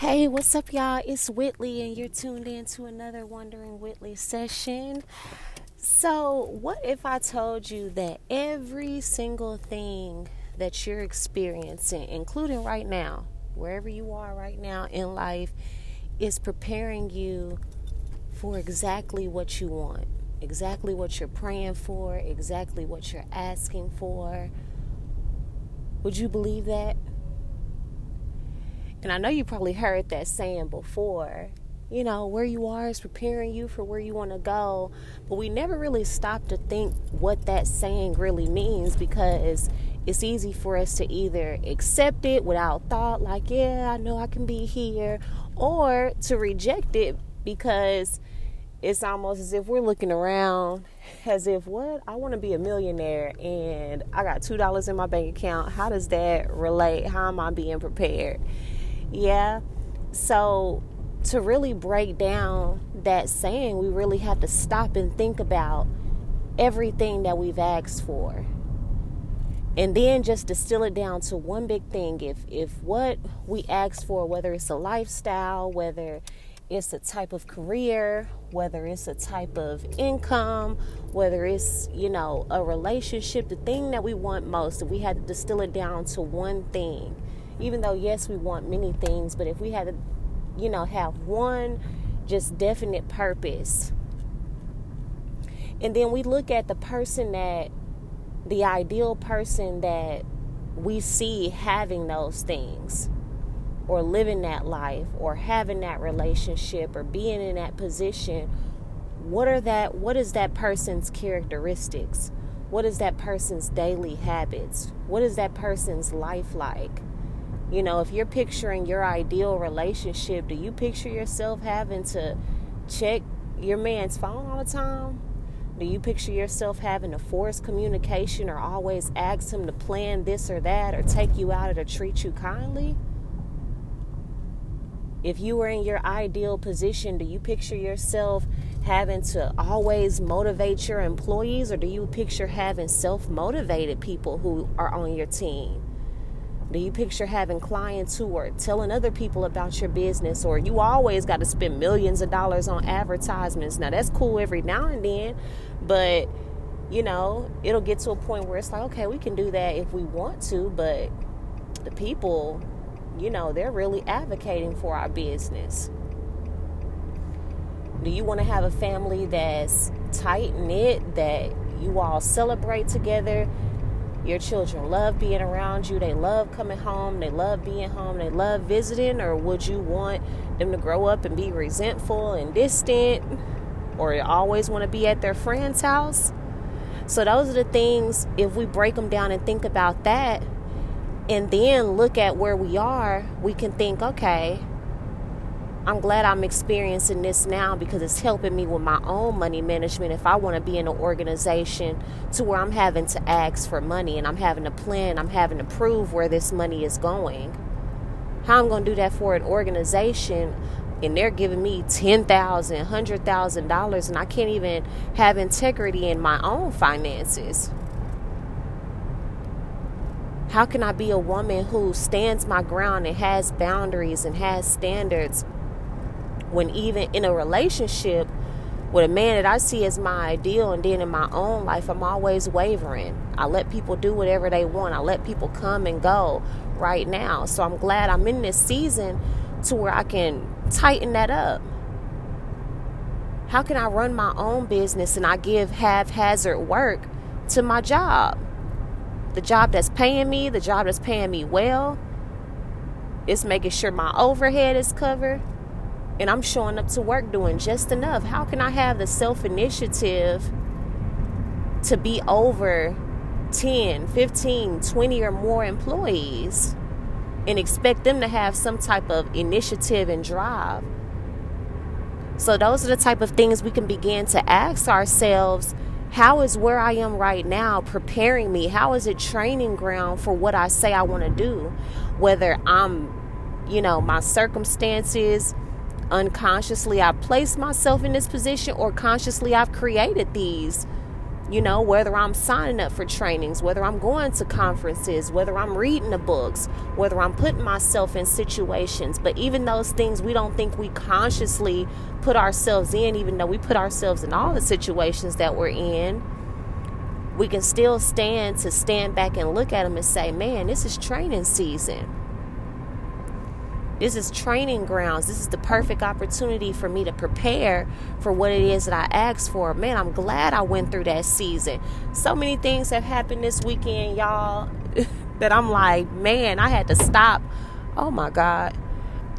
Hey, what's up, y'all? It's Whitley, and you're tuned in to another Wondering Whitley session. So, what if I told you that every single thing that you're experiencing, including right now, wherever you are right now in life, is preparing you for exactly what you want, exactly what you're praying for, exactly what you're asking for? Would you believe that? And I know you probably heard that saying before. You know, where you are is preparing you for where you want to go. But we never really stop to think what that saying really means because it's easy for us to either accept it without thought, like, yeah, I know I can be here, or to reject it because it's almost as if we're looking around as if what i want to be a millionaire and i got two dollars in my bank account how does that relate how am i being prepared yeah. So, to really break down that saying, we really have to stop and think about everything that we've asked for. And then just distill it down to one big thing. If if what we ask for, whether it's a lifestyle, whether it's a type of career, whether it's a type of income, whether it's, you know, a relationship, the thing that we want most, if we had to distill it down to one thing, even though yes we want many things but if we had to you know have one just definite purpose. And then we look at the person that the ideal person that we see having those things or living that life or having that relationship or being in that position what are that what is that person's characteristics? What is that person's daily habits? What is that person's life like you know, if you're picturing your ideal relationship, do you picture yourself having to check your man's phone all the time? Do you picture yourself having to force communication or always ask him to plan this or that or take you out or to treat you kindly? If you were in your ideal position, do you picture yourself having to always motivate your employees or do you picture having self motivated people who are on your team? Do you picture having clients who are telling other people about your business, or you always got to spend millions of dollars on advertisements? Now, that's cool every now and then, but you know, it'll get to a point where it's like, okay, we can do that if we want to, but the people, you know, they're really advocating for our business. Do you want to have a family that's tight knit, that you all celebrate together? Your children love being around you, they love coming home, they love being home, they love visiting, or would you want them to grow up and be resentful and distant, or always want to be at their friend's house? So, those are the things, if we break them down and think about that, and then look at where we are, we can think, okay, I'm glad I'm experiencing this now because it's helping me with my own money management. If I want to be in an organization to where I'm having to ask for money and I'm having to plan, I'm having to prove where this money is going. How I'm going to do that for an organization and they're giving me ten thousand, hundred thousand dollars, and I can't even have integrity in my own finances. How can I be a woman who stands my ground and has boundaries and has standards when even in a relationship with a man that I see as my ideal, and then in my own life, I'm always wavering. I let people do whatever they want, I let people come and go right now. So I'm glad I'm in this season to where I can tighten that up. How can I run my own business and I give haphazard work to my job? The job that's paying me, the job that's paying me well, it's making sure my overhead is covered and I'm showing up to work doing just enough. How can I have the self initiative to be over 10, 15, 20 or more employees and expect them to have some type of initiative and drive? So, those are the type of things we can begin to ask ourselves how is where I am right now preparing me? How is it training ground for what I say I want to do? Whether I'm, you know, my circumstances unconsciously I've placed myself in this position or consciously I've created these you know, whether I'm signing up for trainings, whether I'm going to conferences, whether I'm reading the books, whether I'm putting myself in situations. But even those things we don't think we consciously put ourselves in, even though we put ourselves in all the situations that we're in, we can still stand to stand back and look at them and say, man, this is training season. This is training grounds. This is the perfect opportunity for me to prepare for what it is that I asked for. Man, I'm glad I went through that season. So many things have happened this weekend, y'all, that I'm like, man, I had to stop. Oh my God.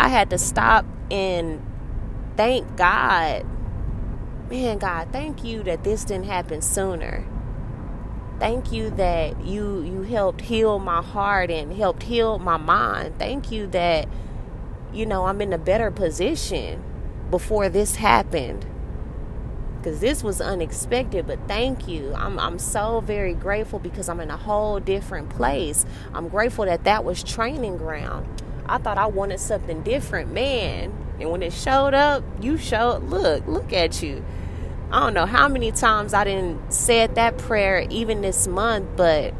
I had to stop and thank God. Man, God, thank you that this didn't happen sooner. Thank you that you you helped heal my heart and helped heal my mind. Thank you that you know, I'm in a better position before this happened. Because this was unexpected, but thank you. I'm, I'm so very grateful because I'm in a whole different place. I'm grateful that that was training ground. I thought I wanted something different, man. And when it showed up, you showed, look, look at you. I don't know how many times I didn't said that prayer even this month, but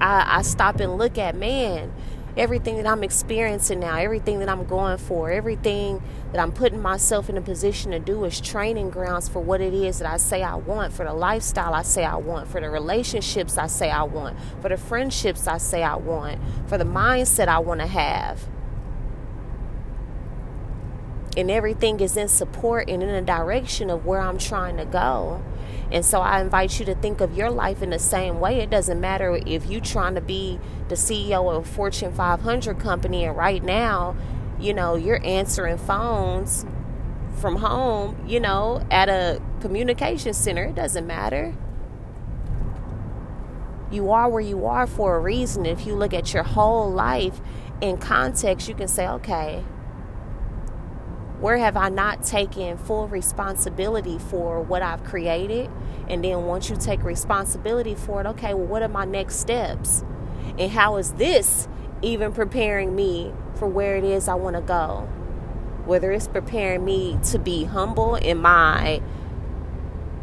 I, I stop and look at, man, everything that I'm experiencing now, everything that I'm going for, everything that I'm putting myself in a position to do is training grounds for what it is that I say I want, for the lifestyle I say I want, for the relationships I say I want, for the friendships I say I want, for the mindset I want to have. And everything is in support and in a direction of where I'm trying to go. And so I invite you to think of your life in the same way. It doesn't matter if you're trying to be the CEO of a Fortune 500 company and right now, you know, you're answering phones from home, you know, at a communication center. It doesn't matter. You are where you are for a reason. If you look at your whole life in context, you can say, okay, where have I not taken full responsibility for what I've created? And then once you take responsibility for it, okay, well, what are my next steps? And how is this even preparing me for where it is I want to go? Whether it's preparing me to be humble in my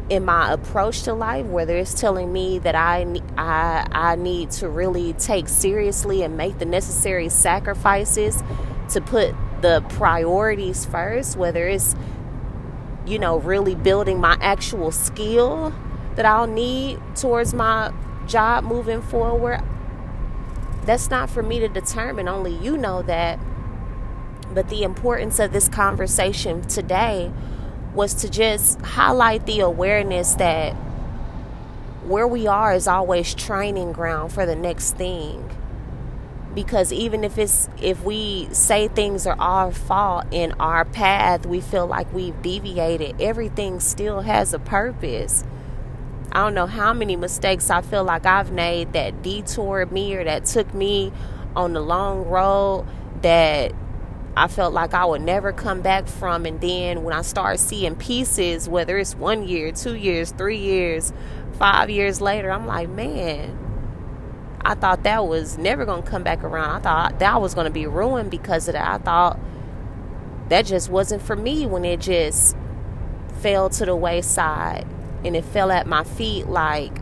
in my approach to life, whether it's telling me that I, I, I need to really take seriously and make the necessary sacrifices to put the priorities first, whether it's, you know, really building my actual skill that I'll need towards my job moving forward. That's not for me to determine, only you know that. But the importance of this conversation today was to just highlight the awareness that where we are is always training ground for the next thing because even if it's if we say things are our fault in our path we feel like we've deviated everything still has a purpose i don't know how many mistakes i feel like i've made that detoured me or that took me on the long road that I felt like I would never come back from. And then when I start seeing pieces, whether it's one year, two years, three years, five years later, I'm like, man, I thought that was never going to come back around. I thought that was going to be ruined because of that. I thought that just wasn't for me when it just fell to the wayside and it fell at my feet like,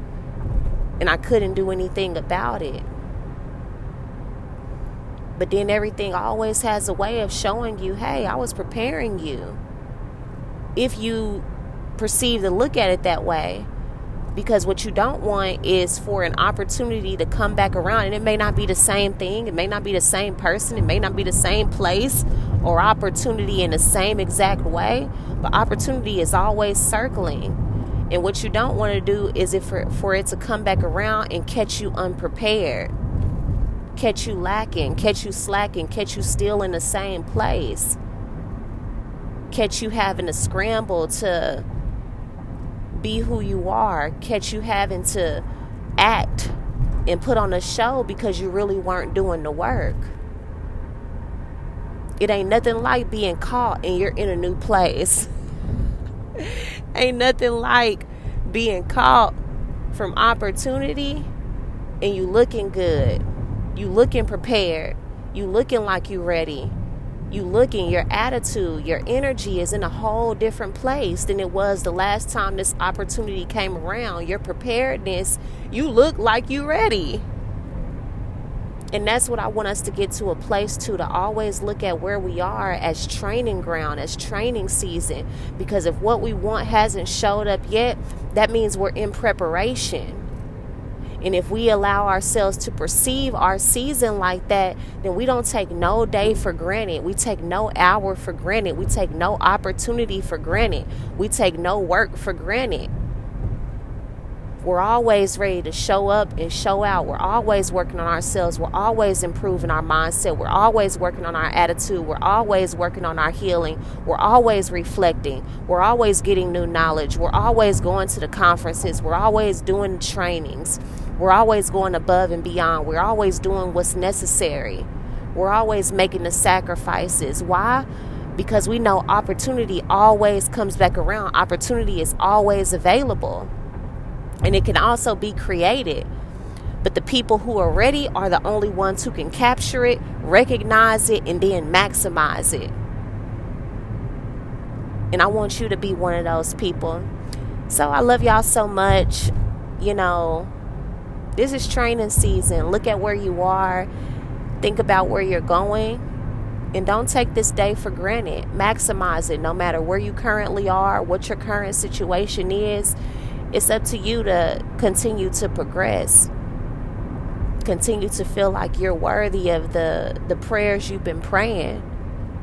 and I couldn't do anything about it. But then everything always has a way of showing you, hey, I was preparing you. If you perceive to look at it that way, because what you don't want is for an opportunity to come back around and it may not be the same thing it may not be the same person it may not be the same place or opportunity in the same exact way but opportunity is always circling. And what you don't want to do is if for, for it to come back around and catch you unprepared catch you lacking catch you slacking catch you still in the same place catch you having to scramble to be who you are, catch you having to act and put on a show because you really weren't doing the work. It ain't nothing like being caught and you're in a new place. ain't nothing like being caught from opportunity and you looking good. You looking prepared. You looking like you ready. You looking, your attitude, your energy is in a whole different place than it was the last time this opportunity came around. Your preparedness, you look like you're ready. And that's what I want us to get to a place to to always look at where we are as training ground, as training season. Because if what we want hasn't showed up yet, that means we're in preparation. And if we allow ourselves to perceive our season like that, then we don't take no day for granted. We take no hour for granted. We take no opportunity for granted. We take no work for granted. We're always ready to show up and show out. We're always working on ourselves. We're always improving our mindset. We're always working on our attitude. We're always working on our healing. We're always reflecting. We're always getting new knowledge. We're always going to the conferences. We're always doing trainings. We're always going above and beyond. We're always doing what's necessary. We're always making the sacrifices. Why? Because we know opportunity always comes back around. Opportunity is always available and it can also be created. But the people who are ready are the only ones who can capture it, recognize it, and then maximize it. And I want you to be one of those people. So I love y'all so much. You know, this is training season. Look at where you are, think about where you're going, and don't take this day for granted. Maximize it no matter where you currently are, what your current situation is. It's up to you to continue to progress. Continue to feel like you're worthy of the the prayers you've been praying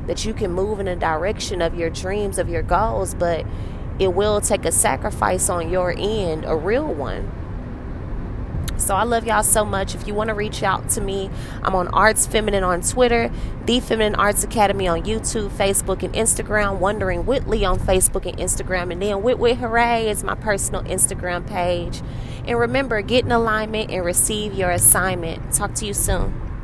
that you can move in the direction of your dreams of your goals but it will take a sacrifice on your end a real one so I love y'all so much. If you want to reach out to me, I'm on Arts Feminine on Twitter, The Feminine Arts Academy on YouTube, Facebook, and Instagram, Wondering Whitley on Facebook and Instagram, and then Whit Hooray is my personal Instagram page. And remember, get in alignment and receive your assignment. Talk to you soon.